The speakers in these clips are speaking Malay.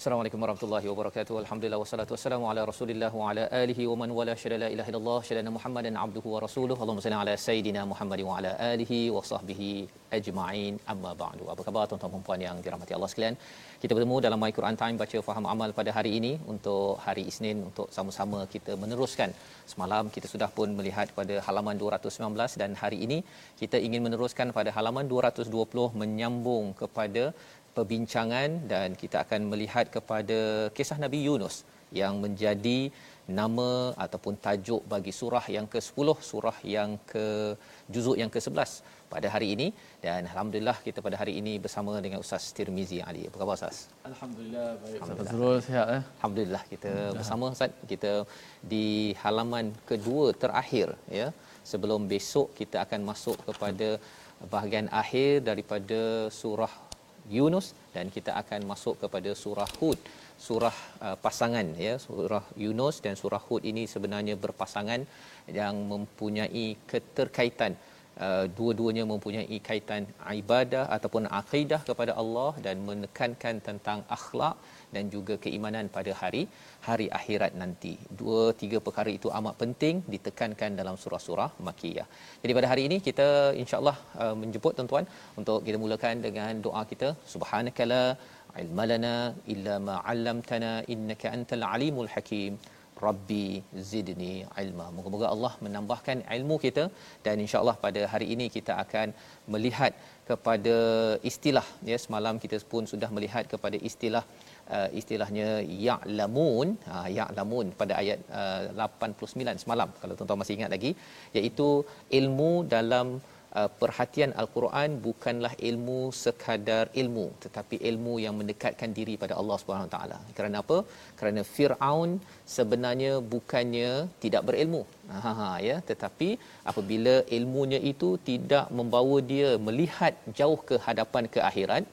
Assalamualaikum warahmatullahi wabarakatuh. Alhamdulillah wassalatu wassalamu ala Rasulillah wa ala alihi wa man wala syada la ilaha illallah syada Muhammadan abduhu wa rasuluhu. Allahumma salli ala sayidina Muhammad wa ala alihi wa sahbihi ajma'in. Amma ba'du. Apa khabar tuan-tuan dan puan yang dirahmati Allah sekalian? Kita bertemu dalam My Quran Time baca faham amal pada hari ini untuk hari Isnin untuk sama-sama kita meneruskan. Semalam kita sudah pun melihat pada halaman 219 dan hari ini kita ingin meneruskan pada halaman 220 menyambung kepada perbincangan dan kita akan melihat kepada kisah Nabi Yunus yang menjadi nama ataupun tajuk bagi surah yang ke-10 surah yang ke juzuk yang ke-11 pada hari ini dan alhamdulillah kita pada hari ini bersama dengan Ustaz Tirmizi Ali. Apa khabar Ustaz? Alhamdulillah baik. Alhamdulillah. Sihat eh? Alhamdulillah kita bersama Ustaz kita di halaman kedua terakhir ya. Sebelum besok kita akan masuk kepada bahagian akhir daripada surah Yunus dan kita akan masuk kepada surah Hud. Surah uh, pasangan ya. Surah Yunus dan surah Hud ini sebenarnya berpasangan yang mempunyai keterkaitan. Uh, dua-duanya mempunyai kaitan ibadah ataupun akidah kepada Allah dan menekankan tentang akhlak dan juga keimanan pada hari hari akhirat nanti. Dua tiga perkara itu amat penting ditekankan dalam surah-surah Makkiyah. Jadi pada hari ini kita insya-Allah uh, menjemput tuan-tuan untuk kita mulakan dengan doa kita subhanakala ilmalana illa ma 'allamtana innaka antal alimul hakim. Rabbi zidni ilma. Moga-moga Allah menambahkan ilmu kita dan insya-Allah pada hari ini kita akan melihat kepada istilah ya semalam kita pun sudah melihat kepada istilah uh, istilahnya ya'lamun ha ya'lamun pada ayat uh, 89 semalam. Kalau tuan-tuan masih ingat lagi iaitu ilmu dalam uh, perhatian al-Quran bukanlah ilmu sekadar ilmu tetapi ilmu yang mendekatkan diri pada Allah Subhanahu taala. Kerana apa? Kerana Firaun sebenarnya bukannya tidak berilmu. Ha ya. Tetapi apabila ilmunya itu tidak membawa dia melihat jauh ke hadapan ke akhirat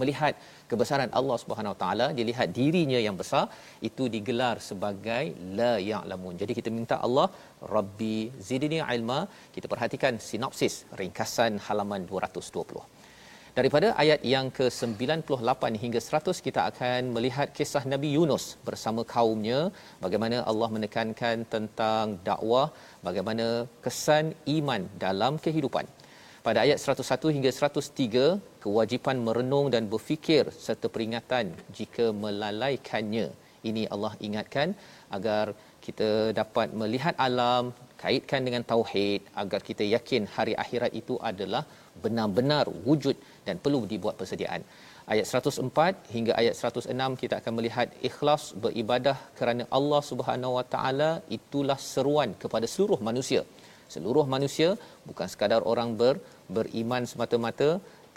melihat kebesaran Allah Subhanahu Wa Taala dilihat dirinya yang besar itu digelar sebagai la ya'lamun. Jadi kita minta Allah Rabbi zidni ilma. Kita perhatikan sinopsis ringkasan halaman 220. Daripada ayat yang ke-98 hingga 100 kita akan melihat kisah Nabi Yunus bersama kaumnya bagaimana Allah menekankan tentang dakwah bagaimana kesan iman dalam kehidupan pada ayat 101 hingga 103 kewajipan merenung dan berfikir serta peringatan jika melalaikannya. Ini Allah ingatkan agar kita dapat melihat alam kaitkan dengan tauhid agar kita yakin hari akhirat itu adalah benar-benar wujud dan perlu dibuat persediaan. Ayat 104 hingga ayat 106 kita akan melihat ikhlas beribadah kerana Allah Subhanahu Wa Taala itulah seruan kepada seluruh manusia. Seluruh manusia bukan sekadar orang ber, beriman semata-mata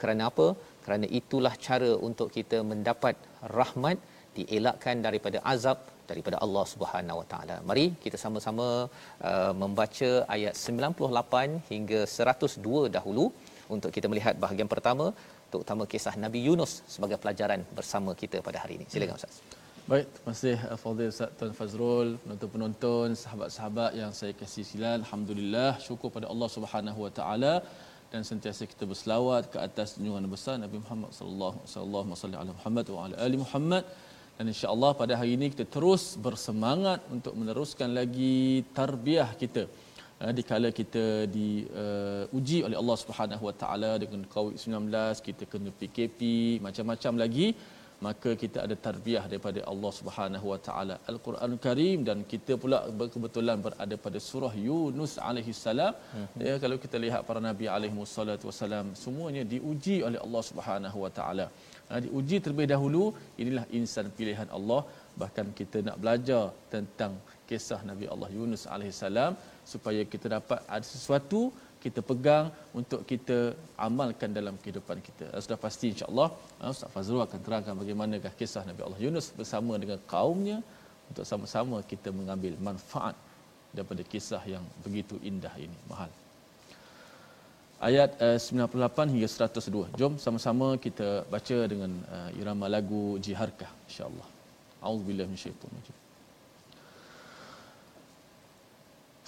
kerana apa kerana itulah cara untuk kita mendapat rahmat dielakkan daripada azab daripada Allah Subhanahu Wa Taala. Mari kita sama-sama uh, membaca ayat 98 hingga 102 dahulu untuk kita melihat bahagian pertama terutama kisah Nabi Yunus sebagai pelajaran bersama kita pada hari ini. Silakan Ustaz. Baik, terima kasih Fadil Ustaz Tuan Fazrul, penonton-penonton, sahabat-sahabat yang saya kasih silakan. Alhamdulillah, syukur pada Allah Subhanahu Wa Taala dan sentiasa kita berselawat ke atas junjungan besar Nabi Muhammad sallallahu alaihi wasallam wa ala Muhammad. Dan insya-Allah pada hari ini kita terus bersemangat untuk meneruskan lagi tarbiyah kita uh, di kala kita diuji uh, oleh Allah Subhanahu Wa Taala dengan COVID-19 kita kena PKP macam-macam lagi maka kita ada tarbiyah daripada Allah Subhanahu Wa Taala. Al-Quran Karim dan kita pula kebetulan berada pada surah Yunus alaihi salam. Hmm. ya kalau kita lihat para nabi alaihi wassalatu wasalam semuanya diuji oleh Allah Subhanahu Wa Taala. Ha, diuji terlebih dahulu inilah insan pilihan Allah. Bahkan kita nak belajar tentang kisah Nabi Allah Yunus alaihi salam supaya kita dapat ada sesuatu kita pegang untuk kita amalkan dalam kehidupan kita. Sudah pasti insya-Allah uh, Ustaz Fazrul akan terangkan bagaimanakah kisah Nabi Allah Yunus bersama dengan kaumnya untuk sama-sama kita mengambil manfaat daripada kisah yang begitu indah ini. Mahal. Ayat uh, 98 hingga 102. Jom sama-sama kita baca dengan uh, irama lagu Jiharkah insya-Allah. Auzubillahi minasyaitonir rajim.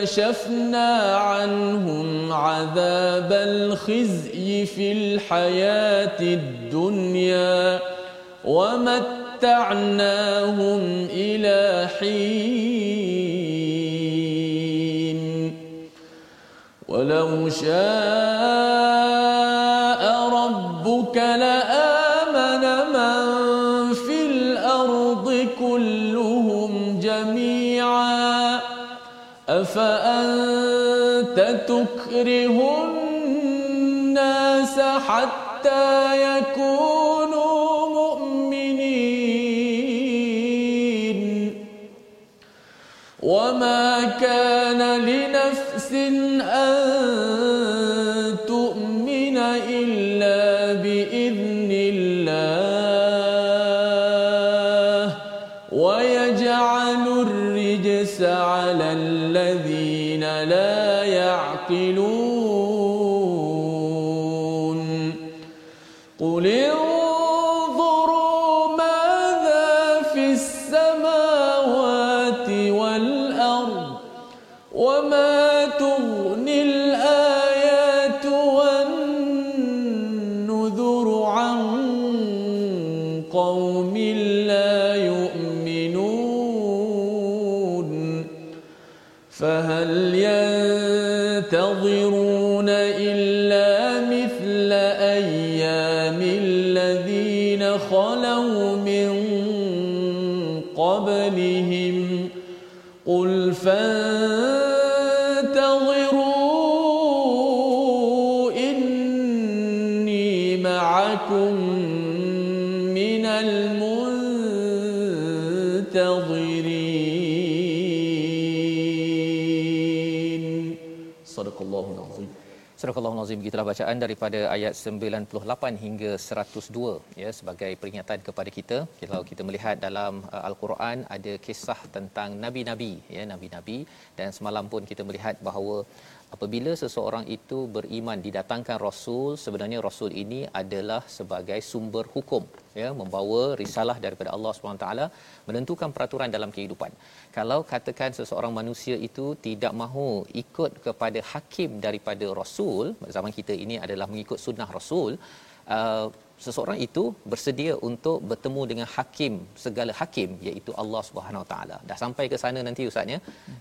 كشفنا عنهم عذاب الخزي في الحياة الدنيا ومتعناهم إلى حين. ولو شاء تكره الناس حتى يعقلون う。Surah Al-Nazim kita bacaan daripada ayat 98 hingga 102 ya sebagai peringatan kepada kita. Kalau kita melihat dalam uh, al-Quran ada kisah tentang nabi-nabi ya nabi-nabi. Dan semalam pun kita melihat bahawa apabila seseorang itu beriman didatangkan rasul sebenarnya rasul ini adalah sebagai sumber hukum ya membawa risalah daripada Allah SWT menentukan peraturan dalam kehidupan. Kalau katakan seseorang manusia itu tidak mahu ikut kepada hakim daripada rasul zaman kita ini adalah mengikut sunnah rasul uh, seseorang itu bersedia untuk bertemu dengan hakim segala hakim iaitu Allah Subhanahu Wa Taala. Dah sampai ke sana nanti ustaznya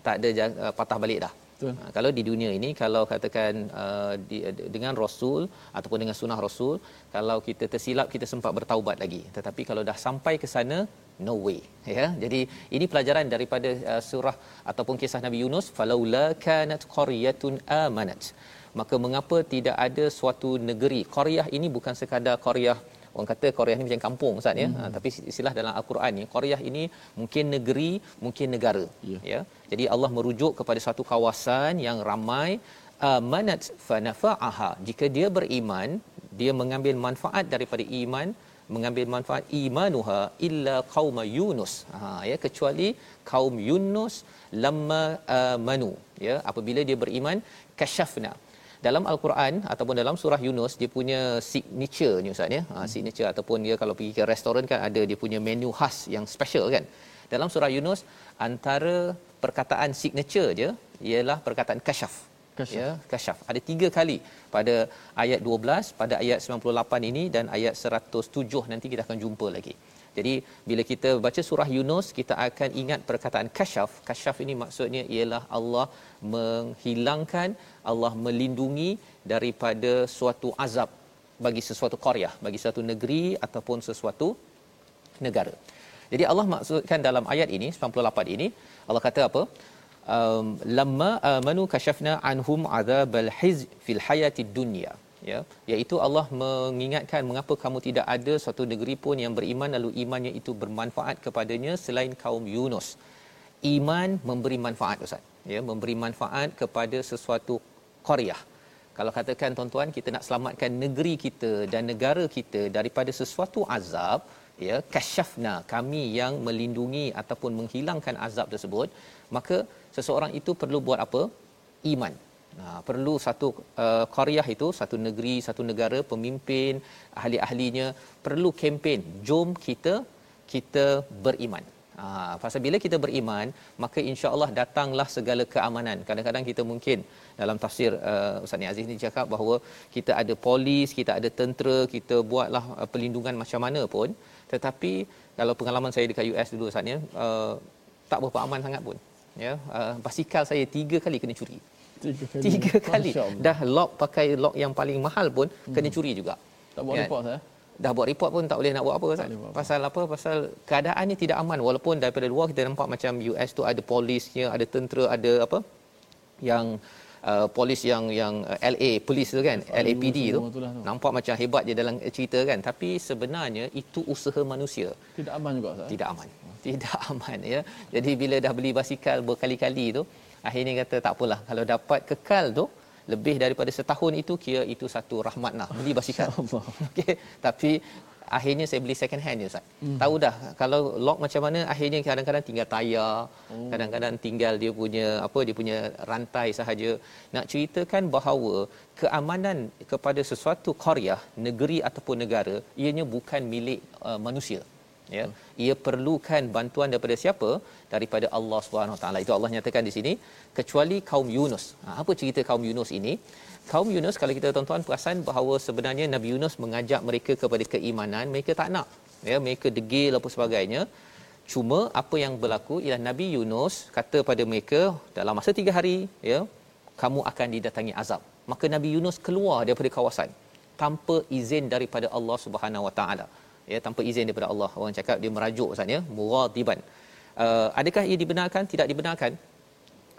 tak ada uh, patah balik dah Ha, kalau di dunia ini kalau katakan uh, di, dengan rasul ataupun dengan sunnah rasul kalau kita tersilap kita sempat bertaubat lagi. Tetapi kalau dah sampai ke sana no way ya. Jadi ini pelajaran daripada uh, surah ataupun kisah Nabi Yunus falaula kanat qaryatun amanat. Maka mengapa tidak ada suatu negeri? Qaryah ini bukan sekadar qaryah orang kata Korea ni macam kampung ustaz ya. Hmm. ha, tapi istilah dalam al-Quran ni Korea ini mungkin negeri mungkin negara yeah. ya. Jadi Allah merujuk kepada satu kawasan yang ramai amanat fanafa'aha. Jika dia beriman dia mengambil manfaat daripada iman mengambil manfaat imanuha illa qauma yunus. Ha ya kecuali kaum yunus lamma amanu ya. Apabila dia beriman kasyafna dalam al-Quran ataupun dalam surah Yunus dia punya signature ni ustaz ya. Ha, signature ataupun dia kalau pergi ke restoran kan ada dia punya menu khas yang special kan. Dalam surah Yunus antara perkataan signature je ialah perkataan kasyaf. Kasyaf. ya kasyaf. Ada tiga kali. Pada ayat 12 pada ayat 98 ini dan ayat 107 nanti kita akan jumpa lagi jadi bila kita baca surah Yunus kita akan ingat perkataan kasyaf. Kasyaf ini maksudnya ialah Allah menghilangkan Allah melindungi daripada suatu azab bagi sesuatu qaryah bagi suatu negeri ataupun sesuatu negara. Jadi Allah maksudkan dalam ayat ini 98 ini Allah kata apa? Um, lamma amanu kashafna anhum adzabal hiz fil hayatid dunya ya iaitu Allah mengingatkan mengapa kamu tidak ada suatu negeri pun yang beriman lalu imannya itu bermanfaat kepadanya selain kaum Yunus. Iman memberi manfaat ustaz. Ya memberi manfaat kepada sesuatu qaryah. Kalau katakan tuan-tuan kita nak selamatkan negeri kita dan negara kita daripada sesuatu azab ya kasyafna kami yang melindungi ataupun menghilangkan azab tersebut maka seseorang itu perlu buat apa? Iman Nah, perlu satu uh, qaryah itu satu negeri satu negara pemimpin ahli-ahlinya perlu kempen jom kita kita beriman Ha, pasal bila kita beriman, maka insya-Allah datanglah segala keamanan. Kadang-kadang kita mungkin dalam tafsir uh, Ustaz Aziz ni cakap bahawa kita ada polis, kita ada tentera, kita buatlah uh, perlindungan macam mana pun, tetapi kalau pengalaman saya dekat US dulu Ustaz uh, tak berapa aman sangat pun. Ya, uh, basikal saya tiga kali kena curi. Tiga kali. Tiga kali. Dah lock pakai lock yang paling mahal pun hmm. kena curi juga. Tak buat Kan? report saya. dah buat report pun tak boleh nak buat apa Ustaz. boleh buat apa. Pasal apa? Pasal keadaannya tidak aman walaupun daripada luar kita nampak macam US tu ada polisnya, ada tentera, ada apa? yang uh, polis yang yang uh, LA polis tu kan LAPD tu lah tu. nampak macam hebat je dalam cerita kan tapi sebenarnya itu usaha manusia Tidak aman juga Ustaz. tidak aman tidak aman ya jadi bila dah beli basikal berkali-kali tu akhirnya kata tak apalah kalau dapat kekal tu lebih daripada setahun itu kira itu satu rahmat lah beli basikal okey tapi akhirnya saya beli second hand je Ustaz. Hmm. Tahu dah kalau lock macam mana akhirnya kadang-kadang tinggal tayar, oh. kadang-kadang tinggal dia punya apa dia punya rantai sahaja. Nak ceritakan bahawa keamanan kepada sesuatu qaryah, negeri ataupun negara ianya bukan milik uh, manusia. Ya. Ia perlukan bantuan daripada siapa? Daripada Allah Subhanahu Wa Taala. Itu Allah nyatakan di sini kecuali kaum Yunus. Ha, apa cerita kaum Yunus ini? kaum Yunus kalau kita tuan-tuan perasan bahawa sebenarnya Nabi Yunus mengajak mereka kepada keimanan mereka tak nak ya mereka degil apa sebagainya cuma apa yang berlaku ialah Nabi Yunus kata pada mereka dalam masa tiga hari ya kamu akan didatangi azab maka Nabi Yunus keluar daripada kawasan tanpa izin daripada Allah Subhanahu Wa Taala ya tanpa izin daripada Allah orang cakap dia merajuk Ustaz ya muradiban uh, adakah ia dibenarkan tidak dibenarkan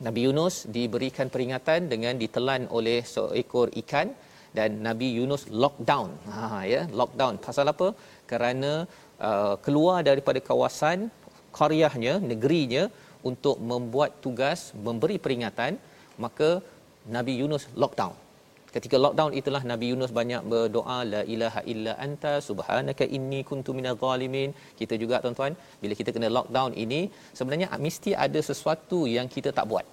Nabi Yunus diberikan peringatan dengan ditelan oleh seekor ikan dan Nabi Yunus lockdown. Ha ya, lockdown. Pasal apa? Kerana uh, keluar daripada kawasan qaryahnya, negerinya untuk membuat tugas memberi peringatan, maka Nabi Yunus lockdown. Ketika lockdown itulah Nabi Yunus banyak berdoa la ilaha illa anta subhanaka inni kuntu minadh zalimin. Kita juga tuan-tuan bila kita kena lockdown ini sebenarnya mesti ada sesuatu yang kita tak buat.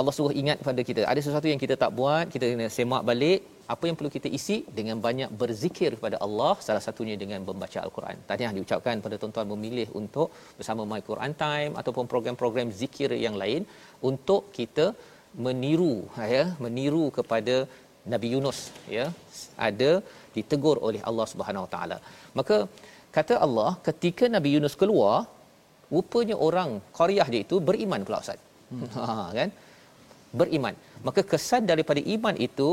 Allah suruh ingat pada kita ada sesuatu yang kita tak buat, kita kena semak balik apa yang perlu kita isi dengan banyak berzikir kepada Allah salah satunya dengan membaca al-Quran. Tadi yang diucapkan pada tuan-tuan memilih untuk bersama My Quran Time ataupun program-program zikir yang lain untuk kita meniru ya meniru kepada Nabi Yunus ya ada ditegur oleh Allah Subhanahu Wa Taala. Maka kata Allah ketika Nabi Yunus keluar rupanya orang qaryah dia itu beriman pula Ustaz. Hmm. Ha kan? Beriman. Maka kesan daripada iman itu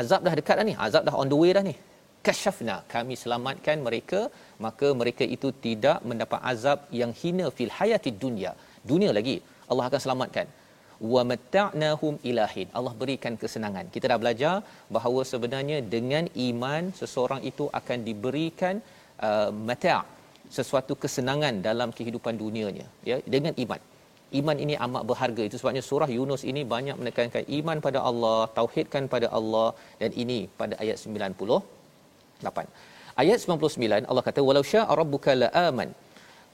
azab dah dekat dah ni. Azab dah on the way dah ni. Kashafna kami selamatkan mereka maka mereka itu tidak mendapat azab yang hina fil hayati dunia. Dunia lagi Allah akan selamatkan wa matta'nahum ilahin Allah berikan kesenangan. Kita dah belajar bahawa sebenarnya dengan iman seseorang itu akan diberikan uh, mata' sesuatu kesenangan dalam kehidupan dunianya ya dengan iman. Iman ini amat berharga. Itu sebabnya surah Yunus ini banyak menekankan iman pada Allah tauhidkan pada Allah dan ini pada ayat 98 Ayat 99 Allah kata walau syaa rabbuka la aman.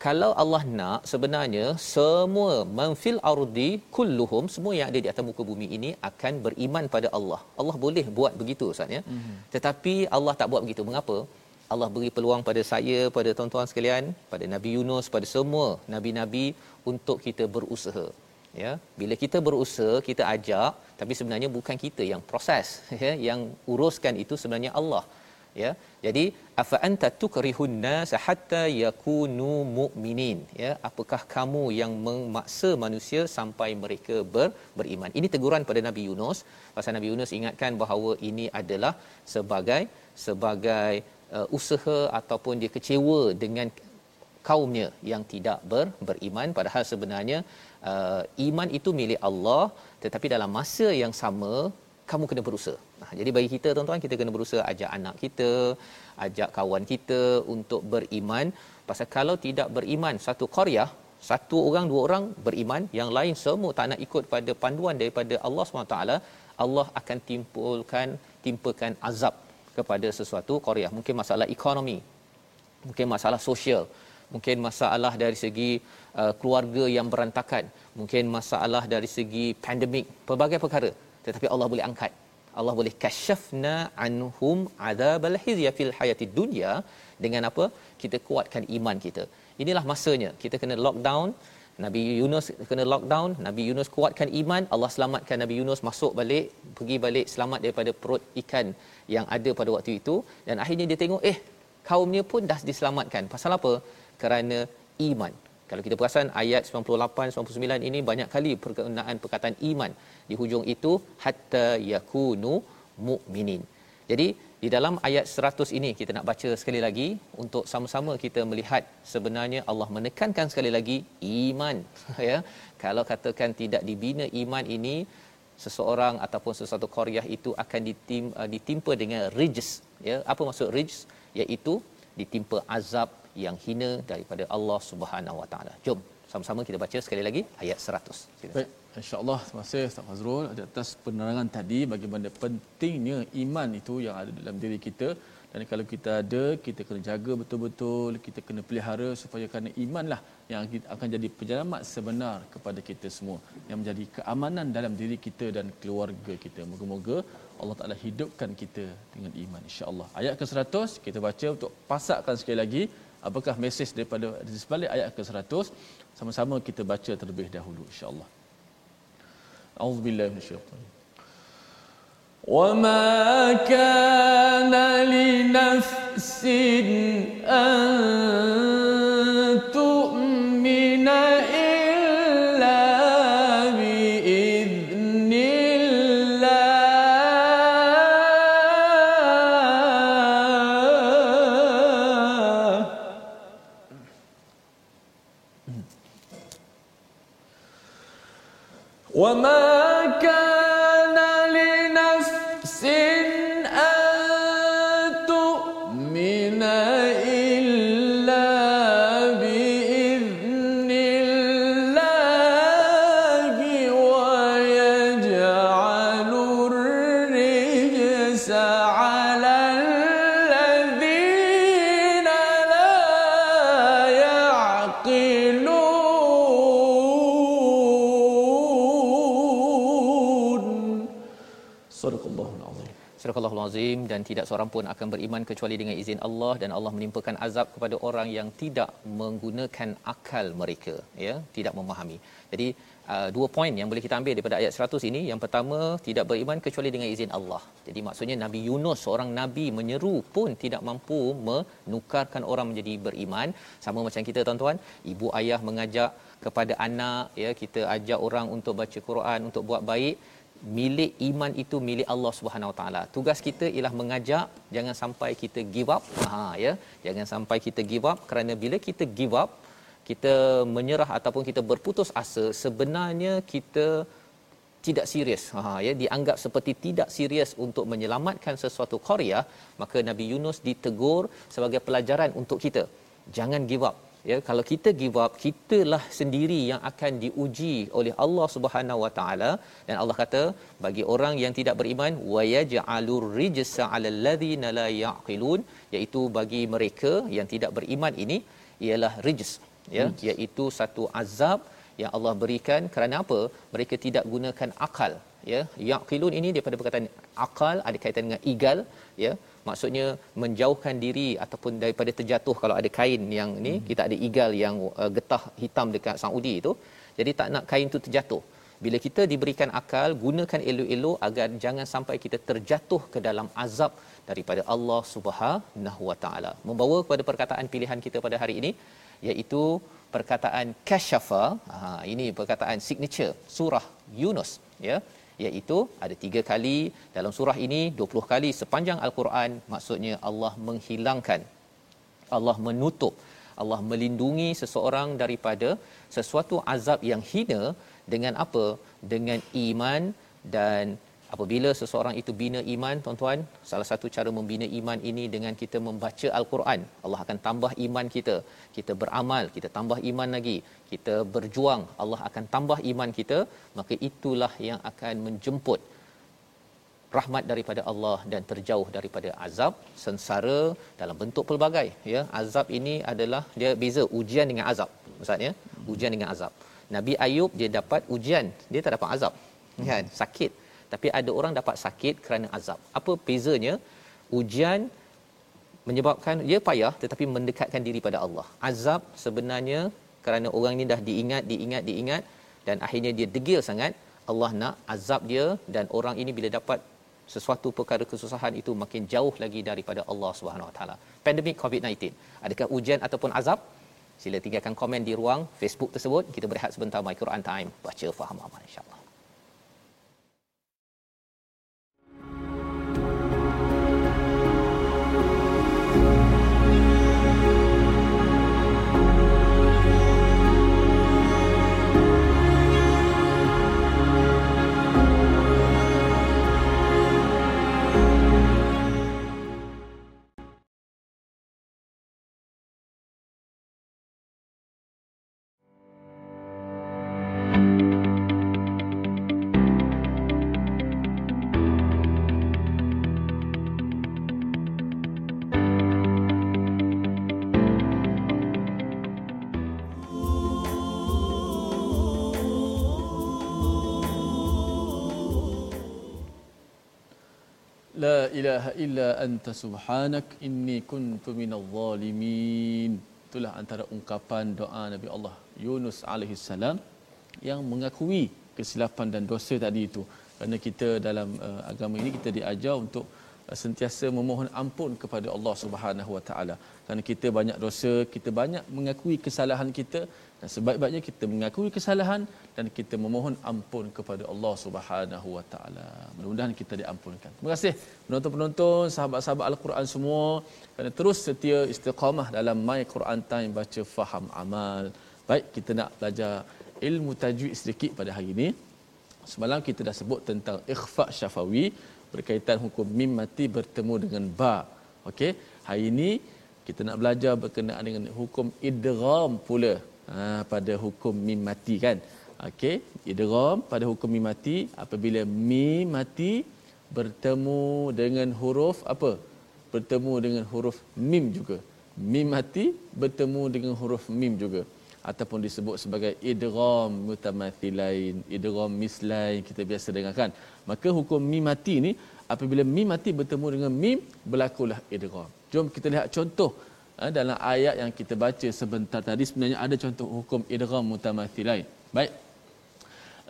Kalau Allah nak sebenarnya semua manfil ardi kulluhum semua yang ada di atas muka bumi ini akan beriman pada Allah. Allah boleh buat begitu Ustaz ya. Mm-hmm. Tetapi Allah tak buat begitu. Mengapa? Allah beri peluang pada saya, pada tuan-tuan sekalian, pada Nabi Yunus, pada semua nabi-nabi untuk kita berusaha. Ya, bila kita berusaha, kita ajak, tapi sebenarnya bukan kita yang proses, ya, yang uruskan itu sebenarnya Allah ya. Jadi afa anta tukrihun nas hatta yakunu mu'minin? Ya apakah kamu yang memaksa manusia sampai mereka ber, beriman? Ini teguran pada nabi Yunus. Pasal nabi Yunus ingatkan bahawa ini adalah sebagai sebagai uh, usaha ataupun dia kecewa dengan kaumnya yang tidak ber, beriman. Padahal sebenarnya uh, iman itu milik Allah. Tetapi dalam masa yang sama kamu kena berusaha. Nah, jadi bagi kita tuan-tuan kita kena berusaha ajak anak kita, ajak kawan kita untuk beriman. Pasal kalau tidak beriman satu qaryah, satu orang dua orang beriman, yang lain semua tak nak ikut pada panduan daripada Allah SWT, Allah akan timpulkan timpakan azab kepada sesuatu qaryah. Mungkin masalah ekonomi, mungkin masalah sosial, mungkin masalah dari segi uh, keluarga yang berantakan, mungkin masalah dari segi pandemik, pelbagai perkara tetapi Allah boleh angkat. Allah boleh kasyafna anhum adzabal khizya fil hayati dunya dengan apa? Kita kuatkan iman kita. Inilah masanya. Kita kena lockdown. Nabi Yunus kena lockdown. Nabi Yunus kuatkan iman. Allah selamatkan Nabi Yunus masuk balik pergi balik selamat daripada perut ikan yang ada pada waktu itu. Dan akhirnya dia tengok eh kaumnya pun dah diselamatkan. Pasal apa? Kerana iman kalau kita perasan ayat 98 99 ini banyak kali perkenaan perkataan iman di hujung itu hatta yakunu mu'minin. Jadi di dalam ayat 100 ini kita nak baca sekali lagi untuk sama-sama kita melihat sebenarnya Allah menekankan sekali lagi iman ya. Kalau katakan tidak dibina iman ini seseorang ataupun sesuatu qaryah itu akan ditim, ditimpa dengan rijs ya. Apa maksud rijs? iaitu ditimpa azab yang hina daripada Allah Subhanahu Wa Taala. Jom sama-sama kita baca sekali lagi ayat 100. Sila. Baik, insya-Allah. Terima kasih Ustaz Fazrul. Atas penerangan tadi bagaimana pentingnya iman itu yang ada dalam diri kita. Dan kalau kita ada kita kena jaga betul-betul kita kena pelihara supaya kerana imanlah yang akan jadi penyelamat sebenar kepada kita semua. Yang menjadi keamanan dalam diri kita dan keluarga kita. Moga-moga Allah Taala hidupkan kita dengan iman insya-Allah. Ayat ke-100 kita baca untuk pasakkan sekali lagi apakah mesej daripada di sebalik ayat ke-100 sama-sama kita baca terlebih dahulu insya-Allah auzubillahi minasyaitanir وما كان لنفس أن وما كان dan tidak seorang pun akan beriman kecuali dengan izin Allah dan Allah menimpakan azab kepada orang yang tidak menggunakan akal mereka ya tidak memahami. Jadi uh, dua poin yang boleh kita ambil daripada ayat 100 ini yang pertama tidak beriman kecuali dengan izin Allah. Jadi maksudnya Nabi Yunus seorang nabi menyeru pun tidak mampu menukarkan orang menjadi beriman sama macam kita tuan-tuan ibu ayah mengajak kepada anak ya kita ajak orang untuk baca Quran untuk buat baik milik iman itu milik Allah Subhanahu Wa Taala. Tugas kita ialah mengajak jangan sampai kita give up. Ha ya, jangan sampai kita give up kerana bila kita give up, kita menyerah ataupun kita berputus asa, sebenarnya kita tidak serius. Ha ya, dianggap seperti tidak serius untuk menyelamatkan sesuatu qaryah, maka Nabi Yunus ditegur sebagai pelajaran untuk kita. Jangan give up. Ya kalau kita give up kitalah sendiri yang akan diuji oleh Allah Subhanahu Wa Taala. Dan Allah kata bagi orang yang tidak beriman wa yaj'alur rijsa 'alal ladzina la yaqilun iaitu bagi mereka yang tidak beriman ini ialah rijs ya hmm. iaitu satu azab yang Allah berikan. Kerana apa? Mereka tidak gunakan akal ya. Yaqilun ini daripada perkataan akal ada kaitan dengan igal ya maksudnya menjauhkan diri ataupun daripada terjatuh kalau ada kain yang ni hmm. kita ada igal yang uh, getah hitam dekat Saudi itu jadi tak nak kain tu terjatuh. Bila kita diberikan akal gunakan elok-elok agar jangan sampai kita terjatuh ke dalam azab daripada Allah Subhanahu Wa Taala. Membawa kepada perkataan pilihan kita pada hari ini iaitu perkataan kasyafa ha ini perkataan signature surah Yunus ya iaitu ada tiga kali. Dalam surah ini 20 kali sepanjang al-Quran maksudnya Allah menghilangkan. Allah menutup. Allah melindungi seseorang daripada sesuatu azab yang hina dengan apa? Dengan iman dan apabila seseorang itu bina iman tuan-tuan salah satu cara membina iman ini dengan kita membaca al-Quran. Allah akan tambah iman kita. Kita beramal kita tambah iman lagi. Kita berjuang Allah akan tambah iman kita. Maka itulah yang akan menjemput rahmat daripada Allah dan terjauh daripada azab sengsara dalam bentuk pelbagai ya. Azab ini adalah dia beza ujian dengan azab maksudnya ujian dengan azab. Nabi Ayub dia dapat ujian. Dia tak dapat azab. Kan? Sakit tapi ada orang dapat sakit kerana azab apa bezanya ujian menyebabkan dia payah tetapi mendekatkan diri pada Allah azab sebenarnya kerana orang ini dah diingat diingat diingat dan akhirnya dia degil sangat Allah nak azab dia dan orang ini bila dapat sesuatu perkara kesusahan itu makin jauh lagi daripada Allah Subhanahu Wa Taala. Pandemik COVID-19. Adakah ujian ataupun azab? Sila tinggalkan komen di ruang Facebook tersebut. Kita berehat sebentar My Quran Time. Baca faham aman insya-Allah. La ilaha illa anta subhanak inni kuntu minal zalimin. Itulah antara ungkapan doa Nabi Allah Yunus alaihi salam yang mengakui kesilapan dan dosa tadi itu. Kerana kita dalam uh, agama ini kita diajar untuk sentiasa memohon ampun kepada Allah Subhanahu wa taala. Kerana kita banyak dosa, kita banyak mengakui kesalahan kita dan sebaik-baiknya kita mengakui kesalahan dan kita memohon ampun kepada Allah Subhanahu Wa Taala. Mudah-mudahan kita diampunkan. Terima kasih penonton-penonton, sahabat-sahabat Al-Quran semua kerana terus setia istiqamah dalam My Quran Time baca faham amal. Baik, kita nak belajar ilmu tajwid sedikit pada hari ini. Semalam kita dah sebut tentang ikhfa syafawi berkaitan hukum. Mim mati bertemu dengan ba. Okey, hari ini kita nak belajar berkenaan dengan hukum idgham pula. Ha, pada hukum mim mati kan? Okey? Idgham pada hukum mim mati apabila mim mati bertemu dengan huruf apa? Bertemu dengan huruf mim juga. Mim mati bertemu dengan huruf mim juga. Ataupun disebut sebagai idgham mutamathilain idgham mislain kita biasa dengar kan maka hukum mim mati ni apabila mim mati bertemu dengan mim berlakulah idgham jom kita lihat contoh Ha, dalam ayat yang kita baca sebentar tadi sebenarnya ada contoh hukum idgham mutamathilain. Baik.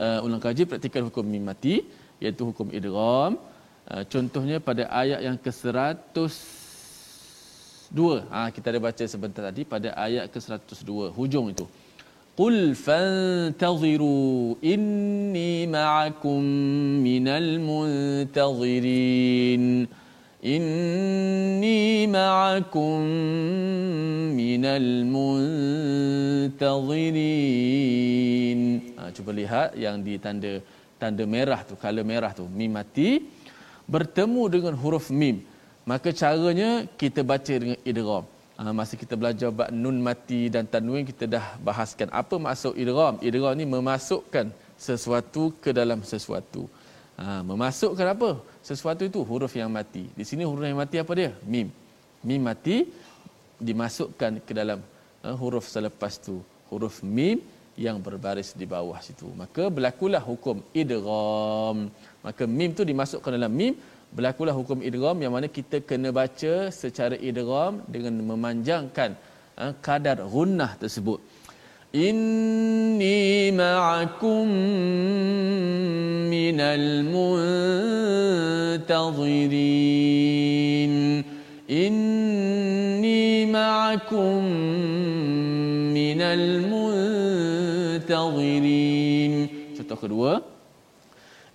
Uh, ulang kaji praktikal hukum mim mati iaitu hukum idgham. Uh, contohnya pada ayat yang ke-102. Ha kita ada baca sebentar tadi pada ayat ke-102 hujung itu. قل فانتظروا اني معكم من المنتظرين inni معكم من المنتظرين ha, cuba lihat yang di tanda tanda merah tu color merah tu. Mim mati bertemu dengan huruf mim. Maka caranya kita baca dengan idgham masa kita belajar bab nun mati dan tanwin kita dah bahaskan apa maksud idgham idgham ni memasukkan sesuatu ke dalam sesuatu. Uh, memasukkan apa? Sesuatu itu huruf yang mati. Di sini huruf yang mati apa dia? Mim. Mim mati dimasukkan ke dalam uh, huruf selepas tu. Huruf mim yang berbaris di bawah situ. Maka berlakulah hukum idgham maka mim tu dimasukkan dalam mim berlakulah hukum idgham yang mana kita kena baca secara idgham dengan memanjangkan uh, kadar gunnah tersebut. Inni ma'akum minal muntazirin inni ma'akum minal muntazirin contoh kedua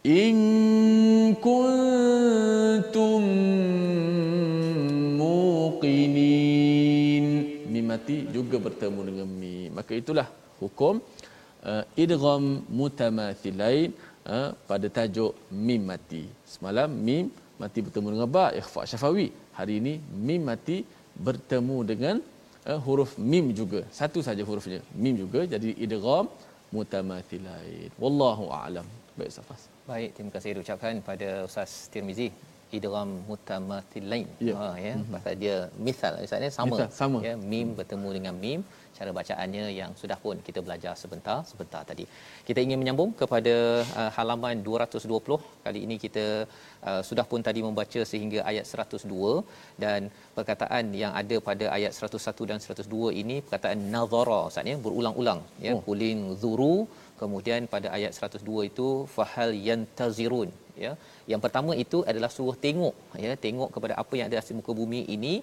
in kuntum muqinin. Mim mati juga bertemu dengan mim. Maka itulah hukum uh, idgham mutamathilain uh, pada tajuk mim mati. Semalam mim mati bertemu dengan ba ikhfa syafawi. Hari ini mim mati bertemu dengan uh, huruf mim juga. Satu saja hurufnya mim juga. Jadi idgham mutamathilain wallahu a'lam. Baik safas Baik, terima kasih diucapkan pada Ustaz Tirmizi idgham mutamathil Ya. Ha ya, Mhm. mm-hmm. pasal dia misal Ustaz sama. Misal, sama. Ya, mim bertemu dengan mim, cara bacaannya yang sudah pun kita belajar sebentar sebentar tadi. Kita ingin menyambung kepada uh, halaman 220. Kali ini kita uh, sudah pun tadi membaca sehingga ayat 102 dan perkataan yang ada pada ayat 101 dan 102 ini perkataan nazara Ustaz ya, berulang-ulang ya, Oh. kulin zuru kemudian pada ayat 102 itu fahal yantazirun ya. Yang pertama itu adalah suruh tengok ya tengok kepada apa yang ada di muka bumi ini.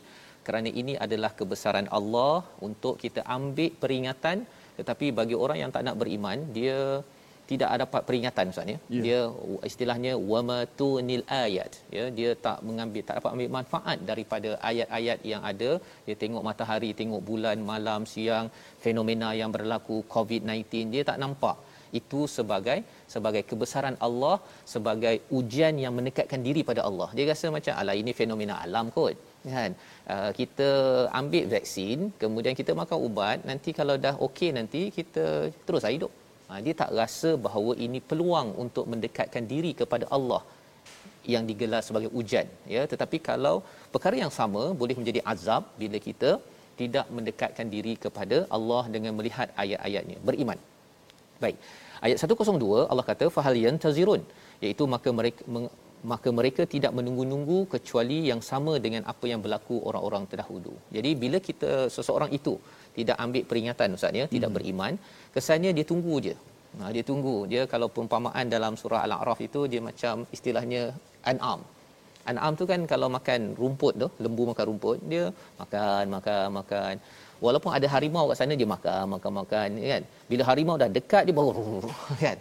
Kerana ini adalah kebesaran Allah untuk kita ambil peringatan. Tetapi bagi orang yang tak nak beriman dia tidak dapat peringatan ustaz ya? Ya. dia istilahnya wama tunil ayat. Ya dia tak mengambil tak dapat ambil manfaat daripada ayat-ayat yang ada. Dia tengok matahari tengok bulan malam siang fenomena yang berlaku covid-19 dia tak nampak. Itu sebagai sebagai kebesaran Allah sebagai ujian yang mendekatkan diri pada Allah. Dia rasa macam ala ini fenomena alam kot. Kan? Uh, kita ambil vaksin kemudian kita makan ubat nanti kalau dah okey nanti kita terus hidup Ha, dia tak rasa bahawa ini peluang untuk mendekatkan diri kepada Allah yang digelar sebagai ujian ya. Tetapi kalau perkara yang sama boleh menjadi azab bila kita tidak mendekatkan diri kepada Allah dengan melihat ayat-ayatnya beriman. Baik. Ayat 102 Allah kata fahal yantazirun iaitu maka mereka maka mereka tidak menunggu-nunggu kecuali yang sama dengan apa yang berlaku orang-orang terdahulu. Jadi bila kita seseorang itu tidak ambil peringatan ustaz ya, tidak beriman, kesannya dia tunggu je. Ha, dia tunggu. Dia kalau perumpamaan dalam surah Al-A'raf itu dia macam istilahnya an'am. An'am tu kan kalau makan rumput tu, lembu makan rumput, dia makan, makan, makan. Walaupun ada harimau kat sana dia makan, makan, makan kan. Bila harimau dah dekat dia baru kan.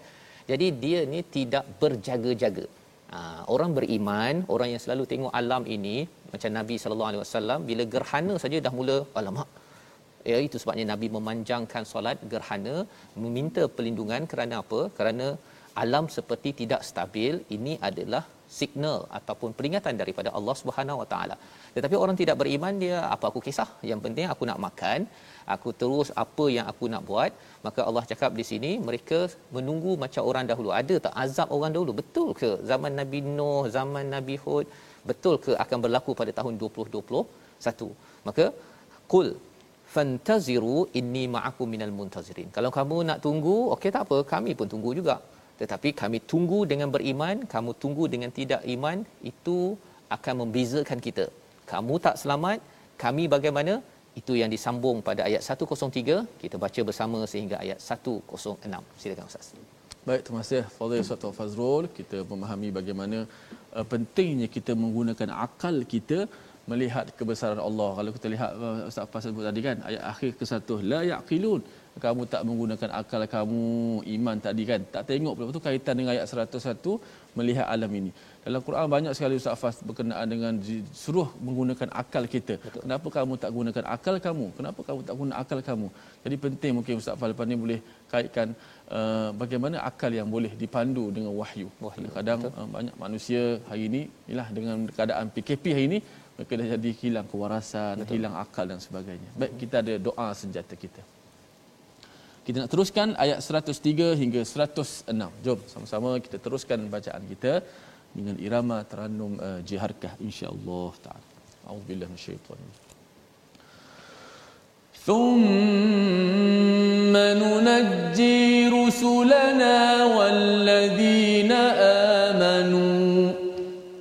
Jadi dia ni tidak berjaga-jaga. Ha, orang beriman, orang yang selalu tengok alam ini macam Nabi sallallahu alaihi wasallam bila gerhana saja dah mula alamak. Ya itu sebabnya Nabi memanjangkan solat gerhana meminta perlindungan kerana apa? Kerana alam seperti tidak stabil ini adalah signal ataupun peringatan daripada Allah Subhanahu Wa Taala. Tetapi orang tidak beriman dia apa aku kisah? Yang penting aku nak makan, aku terus apa yang aku nak buat. Maka Allah cakap di sini mereka menunggu macam orang dahulu. Ada tak azab orang dahulu? Betul ke zaman Nabi Nuh, zaman Nabi Hud? Betul ke akan berlaku pada tahun 2021? Maka kul fantaziru inni ma'akum minal muntazirin. Kalau kamu nak tunggu, okey tak apa, kami pun tunggu juga. Tetapi kami tunggu dengan beriman, kamu tunggu dengan tidak iman, itu akan membezakan kita. Kamu tak selamat, kami bagaimana? Itu yang disambung pada ayat 103, kita baca bersama sehingga ayat 106. Silakan Ustaz. Baik, terima kasih Fadil Ustaz Fazrul. Kita memahami bagaimana uh, pentingnya kita menggunakan akal kita melihat kebesaran Allah. Kalau kita lihat uh, Ustaz Faz sebut tadi kan, ayat akhir ke satu, la yaqilun. Kamu tak menggunakan akal kamu, iman tadi kan. Tak tengok pula tu kaitan dengan ayat 101 melihat alam ini. Dalam Quran banyak sekali Ustaz Faz berkenaan dengan suruh menggunakan akal kita. Betul. Kenapa kamu tak gunakan akal kamu? Kenapa kamu tak guna akal kamu? Jadi penting mungkin Ustaz Faz lepas ni boleh kaitkan uh, bagaimana akal yang boleh dipandu dengan wahyu. Wahyu, Kadang-kadang uh, banyak manusia hari ini ialah dengan keadaan PKP hari ini mereka dah jadi hilang kewarasan Betul. hilang akal dan sebagainya baik kita ada doa senjata kita kita nak teruskan ayat 103 hingga 106 jom sama-sama kita teruskan bacaan kita dengan irama teranum uh, jiharkah insyaallah taala auzubillahi minasyaitanir ثم ننجي رسلنا والذين آمنوا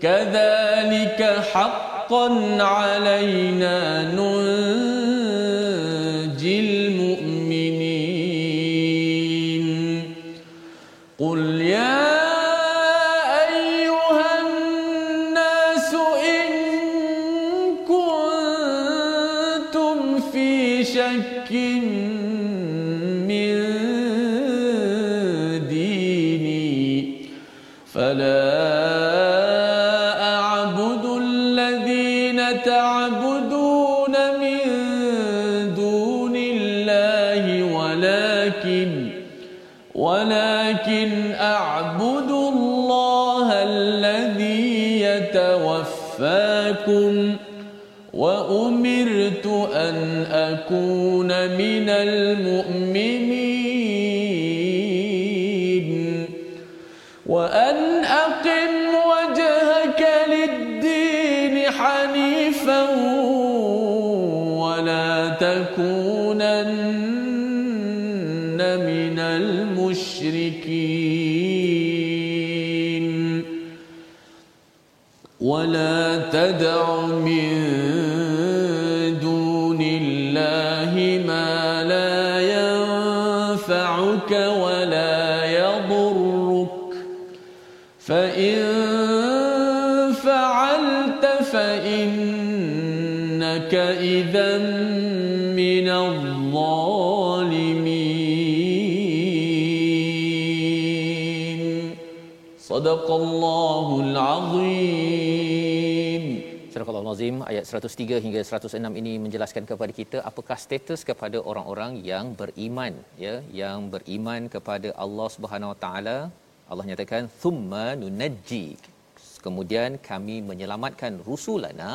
كذلك حق حقا علينا ننجي أن أكون من المؤمنين. وأن أقم وجهك للدين حنيفا ولا تكونن من المشركين. ولا تدع من Azim ayat 103 hingga 106 ini menjelaskan kepada kita apakah status kepada orang-orang yang beriman ya yang beriman kepada Allah Subhanahu Wa Taala. Allah nyatakan thumma nunajji kemudian kami menyelamatkan rusulana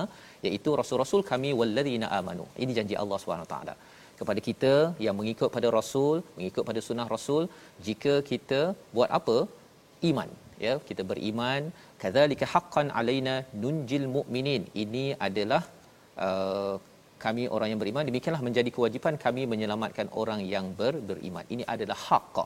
iaitu rasul-rasul kami walladzina amanu. Ini janji Allah Subhanahu Wa Taala. Kepada kita yang mengikut pada rasul mengikut pada sunnah rasul jika kita buat apa? Iman ya. Kita beriman kadzalika haqqan alaina nunjil mu'minin. Ini adalah uh, kami orang yang beriman demikianlah menjadi kewajipan kami menyelamatkan orang yang ber, beriman. Ini adalah haqq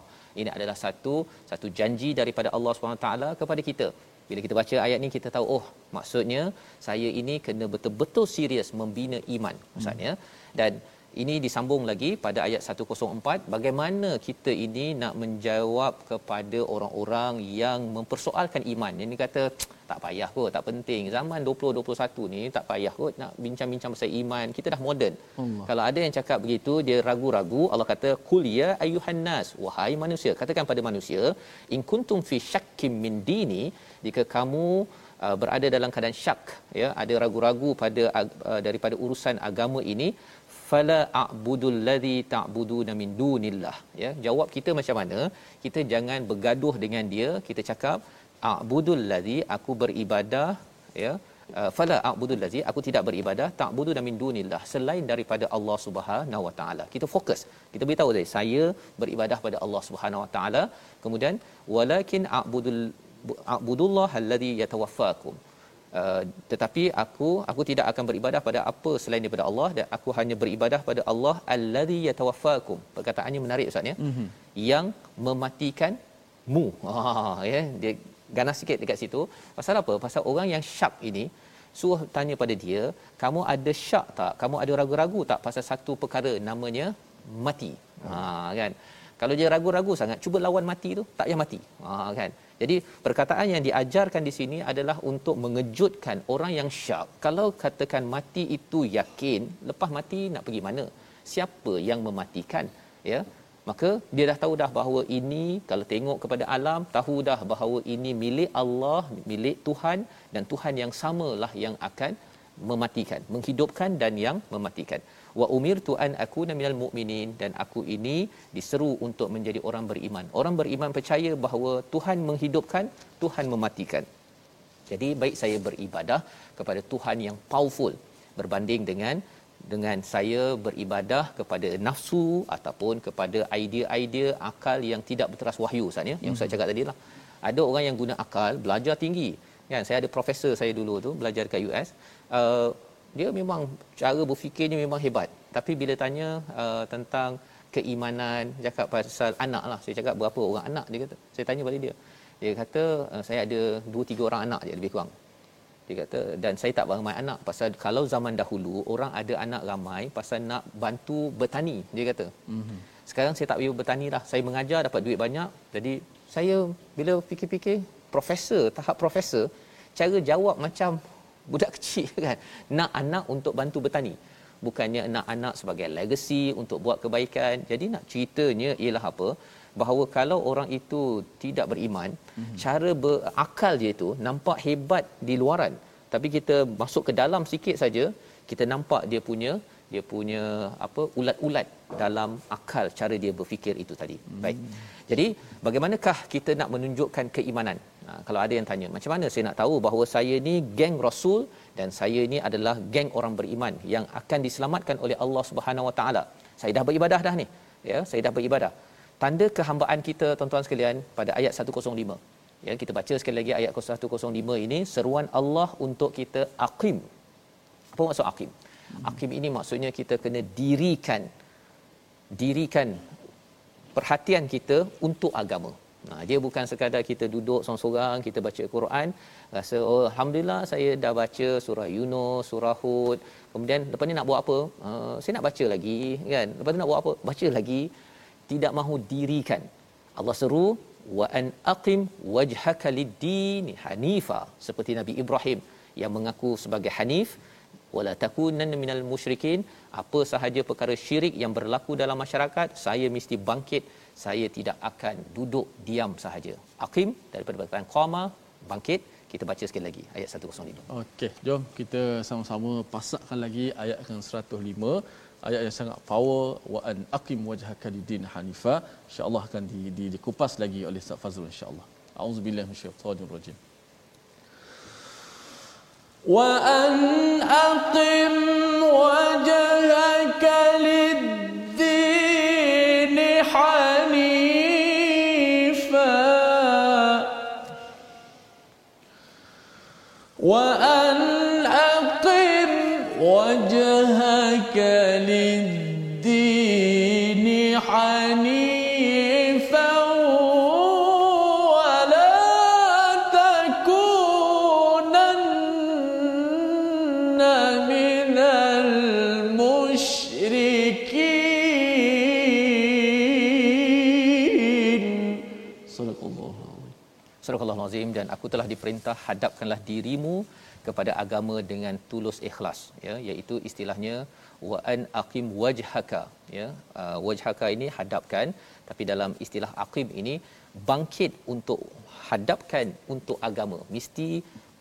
ini adalah satu satu janji daripada Allah taala kepada kita. Bila kita baca ayat ni kita tahu oh maksudnya saya ini kena betul-betul serius membina iman maksudnya. Hmm. Ini disambung lagi pada ayat 104 bagaimana kita ini nak menjawab kepada orang-orang yang mempersoalkan iman? Ini kata tak payah kot tak penting. Zaman 2021 ni tak payah kot nak bincang-bincang pasal iman. Kita dah moden. Allah. kalau ada yang cakap begitu dia ragu-ragu Allah kata kul ya ayuhan nas wahai manusia katakan pada manusia in kuntum fi syakkim min dini jika kamu uh, berada dalam keadaan syak ya ada ragu-ragu pada uh, daripada urusan agama ini fala a'budul ladzi ta'buduna min dunillah. Ya jawab kita macam mana? Kita jangan bergaduh dengan dia kita cakap a'budul ladzi aku beribadah ya. Uh, fala a'budul ladzi aku tidak beribadah ta'budu min dunillah selain daripada Allah Subhanahu wa taala. Kita fokus. Kita beritahu saya saya beribadah pada Allah Subhanahu wa taala. Kemudian walakin a'budul a'budullah alladhi yatawaffakum Uh, tetapi aku aku tidak akan beribadah pada apa selain daripada Allah. Dan aku hanya beribadah pada Allah allazi yatawaffakum. Perkataannya menarik ustaz ya? Mm-hmm. yang mematikan mu. Ah ya. Dia ganas sikit dekat situ. Pasal apa? Pasal orang yang syak ini suruh tanya pada dia kamu ada syak tak? Kamu ada ragu-ragu tak pasal satu perkara namanya mati? Ha kan kalau dia ragu-ragu sangat cuba lawan mati tu tak payah mati ha kan jadi perkataan yang diajarkan di sini adalah untuk mengejutkan orang yang syak. Kalau katakan mati itu yakin, lepas mati nak pergi mana? Siapa yang mematikan? Ya. Maka dia dah tahu dah bahawa ini kalau tengok kepada alam tahu dah bahawa ini milik Allah, milik Tuhan dan Tuhan yang samalah yang akan mematikan, menghidupkan dan yang mematikan wa umirtu an akuna minal mu'minin dan aku ini diseru untuk menjadi orang beriman. Orang beriman percaya bahawa Tuhan menghidupkan, Tuhan mematikan. Jadi baik saya beribadah kepada Tuhan yang powerful berbanding dengan dengan saya beribadah kepada nafsu ataupun kepada idea-idea akal yang tidak berteras wahyu Ustaz ya yang Ustaz cakap tadi lah. Ada orang yang guna akal belajar tinggi. Kan saya ada profesor saya dulu tu belajar dekat US. Uh, dia memang cara berfikirnya memang hebat. Tapi bila tanya uh, tentang keimanan, cakap pasal anak lah. Saya cakap berapa orang anak dia kata. Saya tanya pada dia. Dia kata uh, saya ada 2 3 orang anak je lebih kurang dia kata dan saya tak ramai anak pasal kalau zaman dahulu orang ada anak ramai pasal nak bantu bertani dia kata mm-hmm. sekarang saya tak boleh bertani dah saya mengajar dapat duit banyak jadi saya bila fikir-fikir profesor tahap profesor cara jawab macam budak kecil kan nak anak untuk bantu bertani bukannya nak anak sebagai legacy untuk buat kebaikan jadi nak ceritanya ialah apa bahawa kalau orang itu tidak beriman mm-hmm. cara berakal dia itu nampak hebat di luaran tapi kita masuk ke dalam sikit saja kita nampak dia punya dia punya apa ulat-ulat dalam akal cara dia berfikir itu tadi. Hmm. Baik. Jadi bagaimanakah kita nak menunjukkan keimanan? Ha, kalau ada yang tanya, macam mana saya nak tahu bahawa saya ni geng Rasul dan saya ni adalah geng orang beriman yang akan diselamatkan oleh Allah Subhanahu Wa Taala. Saya dah beribadah dah ni. Ya, saya dah beribadah. Tanda kehambaan kita tuan-tuan sekalian pada ayat 105. Ya, kita baca sekali lagi ayat 105 ini seruan Allah untuk kita aqim. Apa maksud aqim? Aqim ini maksudnya kita kena dirikan dirikan perhatian kita untuk agama. Nah, dia bukan sekadar kita duduk seorang-seorang kita baca Quran, rasa oh alhamdulillah saya dah baca surah Yunus, surah Hud. Kemudian lepas ni nak buat apa? Uh, saya nak baca lagi kan. Lepas tu nak buat apa? Baca lagi. Tidak mahu dirikan. Allah seru wa an aqim wajhaka lid-din hanifa seperti Nabi Ibrahim yang mengaku sebagai hanif wala takunanna minal musyrikin apa sahaja perkara syirik yang berlaku dalam masyarakat saya mesti bangkit saya tidak akan duduk diam sahaja. Aqim daripada perkataan qama bangkit. Kita baca sekali lagi ayat 105 okey jom kita sama-sama pasakkan lagi ayat yang 105 ayat yang sangat power wa an aqim wajhaka lid-din hanifa. Insyaallah akan di, di, dikupas lagi oleh Ustaz Fazrul insyaallah. Auzubillahi minasyaitanir rajim wa an aqim wajhaka wa azim dan aku telah diperintah hadapkanlah dirimu kepada agama dengan tulus ikhlas ya iaitu istilahnya wa an aqim wajhaka ya. Uh, wajhaka ini hadapkan tapi dalam istilah aqim ini bangkit untuk hadapkan untuk agama. Mesti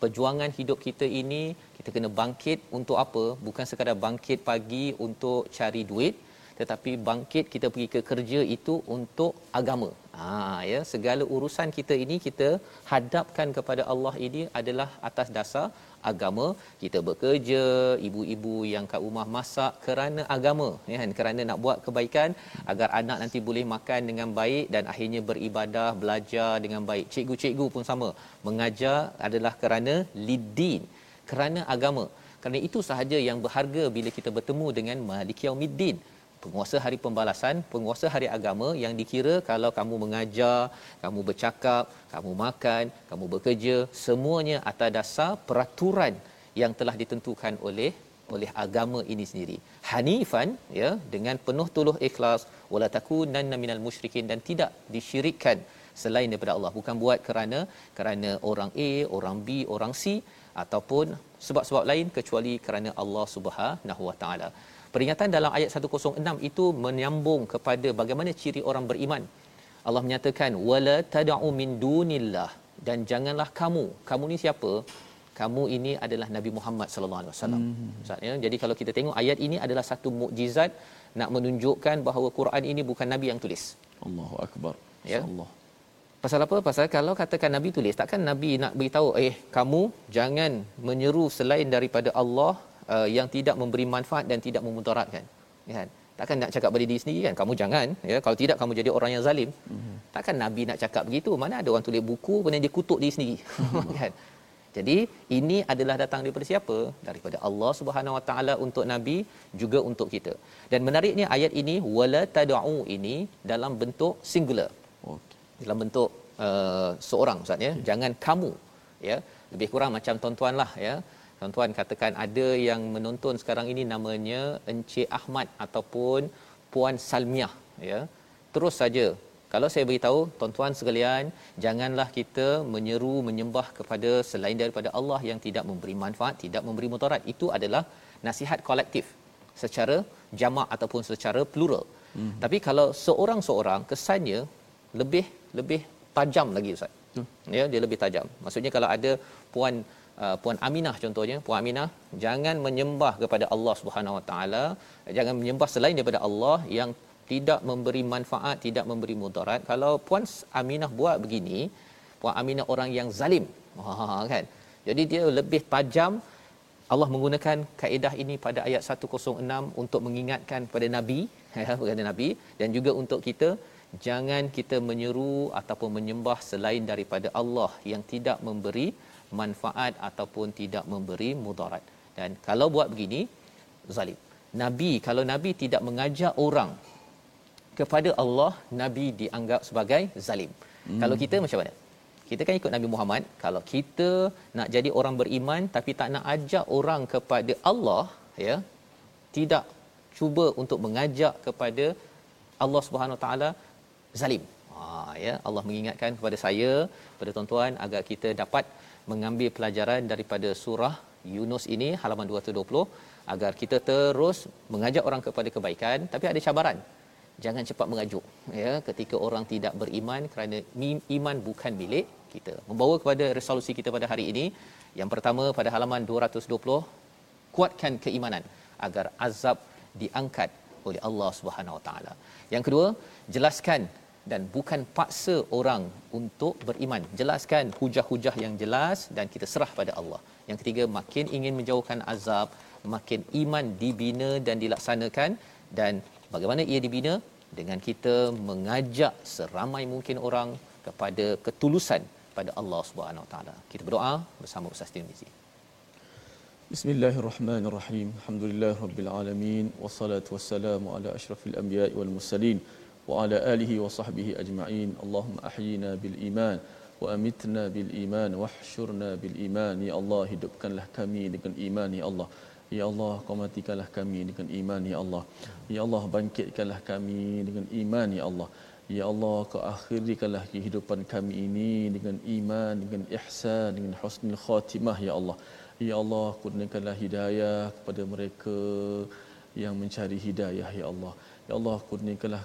perjuangan hidup kita ini kita kena bangkit untuk apa? Bukan sekadar bangkit pagi untuk cari duit tetapi bangkit kita pergi ke kerja itu untuk agama. Ha ya, segala urusan kita ini kita hadapkan kepada Allah ini adalah atas dasar agama. Kita bekerja, ibu-ibu yang kat rumah masak kerana agama, ya kan? Kerana nak buat kebaikan agar anak nanti boleh makan dengan baik dan akhirnya beribadah, belajar dengan baik. Cikgu-cikgu pun sama. Mengajar adalah kerana lidin, kerana agama. Kerana itu sahaja yang berharga bila kita bertemu dengan Malik Yaumiddin penguasa hari pembalasan, penguasa hari agama yang dikira kalau kamu mengajar, kamu bercakap, kamu makan, kamu bekerja, semuanya atas dasar peraturan yang telah ditentukan oleh oleh agama ini sendiri. Hanifan ya dengan penuh tuluh ikhlas wala takunanna minal musyrikin dan tidak disyirikkan selain daripada Allah bukan buat kerana kerana orang A, orang B, orang C ataupun sebab-sebab lain kecuali kerana Allah Subhanahu Wa Taala. Peringatan dalam ayat 106 itu menyambung kepada bagaimana ciri orang beriman. Allah menyatakan wala tad'u min dunillah dan janganlah kamu. Kamu ni siapa? Kamu ini adalah Nabi Muhammad sallallahu alaihi wasallam. Maksudnya jadi kalau kita tengok ayat ini adalah satu mukjizat nak menunjukkan bahawa Quran ini bukan nabi yang tulis. Allahu akbar. Ya. Allah. Pasal apa? Pasal kalau katakan Nabi tulis, takkan Nabi nak beritahu, eh kamu jangan menyeru selain daripada Allah uh, yang tidak memberi manfaat dan tidak memudaratkan. Kan? Takkan nak cakap pada diri sendiri kan? Kamu jangan. Ya, kalau tidak kamu jadi orang yang zalim. Mm-hmm. Takkan Nabi nak cakap begitu? Mana ada orang tulis buku kemudian dia kutuk diri sendiri. kan? Jadi ini adalah datang daripada siapa? Daripada Allah Subhanahu Wa Taala untuk nabi juga untuk kita. Dan menariknya ayat ini wala tad'u ini dalam bentuk singular. Okey. Dalam bentuk uh, seorang ustaz ya. Okay. Jangan kamu ya. Lebih kurang macam tuan-tuan lah ya. Tuan-tuan katakan ada yang menonton sekarang ini namanya Encik Ahmad ataupun Puan Salmiah ya. Terus saja kalau saya beritahu tuan-tuan sekalian, janganlah kita menyeru menyembah kepada selain daripada Allah yang tidak memberi manfaat, tidak memberi mudarat. Itu adalah nasihat kolektif secara jamak ataupun secara plural. Hmm. Tapi kalau seorang-seorang kesannya lebih lebih tajam lagi ustaz. Hmm. Ya, dia lebih tajam. Maksudnya kalau ada puan uh, puan Aminah contohnya, puan Aminah jangan menyembah kepada Allah Subhanahu Wa Taala, jangan menyembah selain daripada Allah yang tidak memberi manfaat, tidak memberi mudarat. Kalau puan Aminah buat begini, puan Aminah orang yang zalim. Ha kan. Jadi dia lebih tajam Allah menggunakan kaedah ini pada ayat 106 untuk mengingatkan pada nabi, ya, kepada nabi dan juga untuk kita jangan kita menyeru ataupun menyembah selain daripada Allah yang tidak memberi manfaat ataupun tidak memberi mudarat. Dan kalau buat begini zalim. Nabi kalau nabi tidak mengajak orang kepada Allah nabi dianggap sebagai zalim. Hmm. Kalau kita macam mana? Kita kan ikut Nabi Muhammad, kalau kita nak jadi orang beriman tapi tak nak ajak orang kepada Allah, ya, tidak cuba untuk mengajak kepada Allah Subhanahu Wa Taala zalim. Ha ya, Allah mengingatkan kepada saya, kepada tuan-tuan agar kita dapat mengambil pelajaran daripada surah Yunus ini halaman 220 agar kita terus mengajak orang kepada kebaikan tapi ada cabaran. Jangan cepat mengajuk ya. Ketika orang tidak beriman kerana iman bukan milik kita. Membawa kepada resolusi kita pada hari ini yang pertama pada halaman 220 kuatkan keimanan agar azab diangkat oleh Allah Subhanahu Wa Taala. Yang kedua jelaskan dan bukan paksa orang untuk beriman jelaskan hujah-hujah yang jelas dan kita serah pada Allah yang ketiga makin ingin menjauhkan azab makin iman dibina dan dilaksanakan dan bagaimana ia dibina dengan kita mengajak seramai mungkin orang kepada ketulusan pada Allah Subhanahu Wa Taala. Kita berdoa bersama Ustaz Tirmizi. Bismillahirrahmanirrahim. Alhamdulillahirabbil alamin wassalatu wassalamu ala asyrafil anbiya'i wal mursalin ajma'in. Allahumma ahyina bil iman wa amitna bil iman wahsyurna bil iman. Ya Allah, hidupkanlah kami dengan iman ya Allah. Ya Allah, kau matikanlah kami dengan iman, Ya Allah. Ya Allah, bangkitkanlah kami dengan iman, Ya Allah. Ya Allah, kau akhirikanlah kehidupan kami ini dengan iman, dengan ihsan, dengan husnul khatimah, Ya Allah. Ya Allah, kurniakanlah hidayah kepada mereka yang mencari hidayah, Ya Allah. Ya Allah, kurniakanlah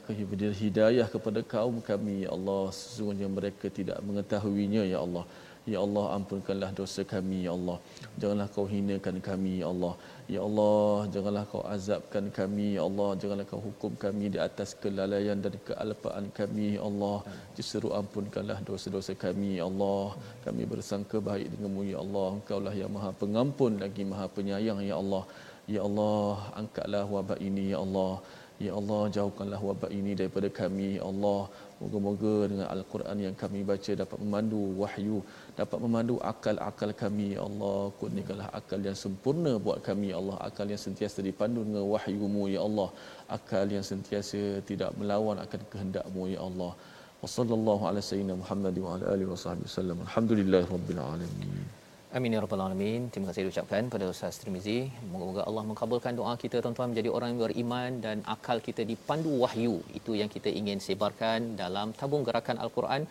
hidayah kepada kaum kami, Ya Allah. Sesungguhnya mereka tidak mengetahuinya, Ya Allah. Ya Allah ampunkanlah dosa kami ya Allah. Janganlah kau hinakan kami ya Allah. Ya Allah janganlah kau azabkan kami ya Allah. Janganlah kau hukum kami di atas kelalaian dan kealpaan kami ya Allah. Justru ampunkanlah dosa-dosa kami ya Allah. Kami bersangka baik denganmu ya Allah. Engkaulah yang Maha Pengampun lagi Maha Penyayang ya Allah. Ya Allah angkatlah wabak ini ya Allah. Ya Allah jauhkanlah wabak ini daripada kami ya Allah. Moga-moga dengan Al-Quran yang kami baca dapat memandu wahyu, dapat memandu akal-akal kami, Ya Allah. Kurniakanlah akal yang sempurna buat kami, Ya Allah. Akal yang sentiasa dipandu dengan wahyumu, Ya Allah. Akal yang sentiasa tidak melawan akan kehendakmu, Ya Allah. Wa sallallahu ala sayyidina Muhammad wa ala alihi wa sahbihi wasallam. Alhamdulillahi rabbil alamin. Amin ya rabbal alamin. Terima kasih diucapkan pada Ustaz Tirmizi. Moga-moga Allah mengabulkan doa kita tuan-tuan menjadi orang yang beriman dan akal kita dipandu wahyu. Itu yang kita ingin sebarkan dalam tabung gerakan Al-Quran.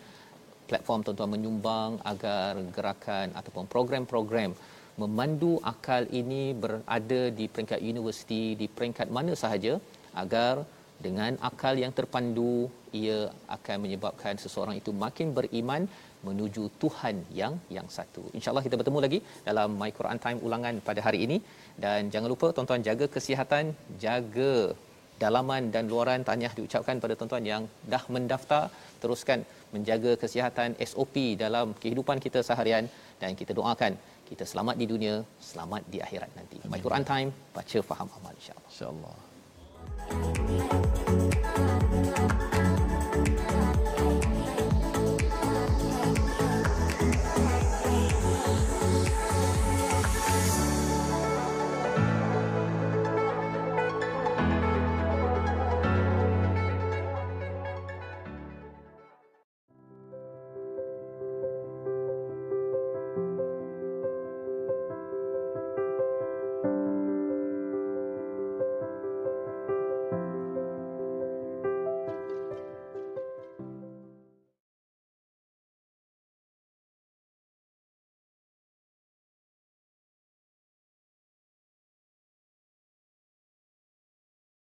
Platform tuan-tuan menyumbang agar gerakan ataupun program-program memandu akal ini berada di peringkat universiti, di peringkat mana sahaja agar dengan akal yang terpandu ia akan menyebabkan seseorang itu makin beriman menuju Tuhan yang yang satu. Insya-Allah kita bertemu lagi dalam My Quran Time ulangan pada hari ini dan jangan lupa tuan-tuan jaga kesihatan, jaga dalaman dan luaran tahniah diucapkan pada tuan-tuan yang dah mendaftar teruskan menjaga kesihatan SOP dalam kehidupan kita seharian dan kita doakan kita selamat di dunia selamat di akhirat nanti. My Quran Time baca faham amal insya-Allah. Insya-Allah.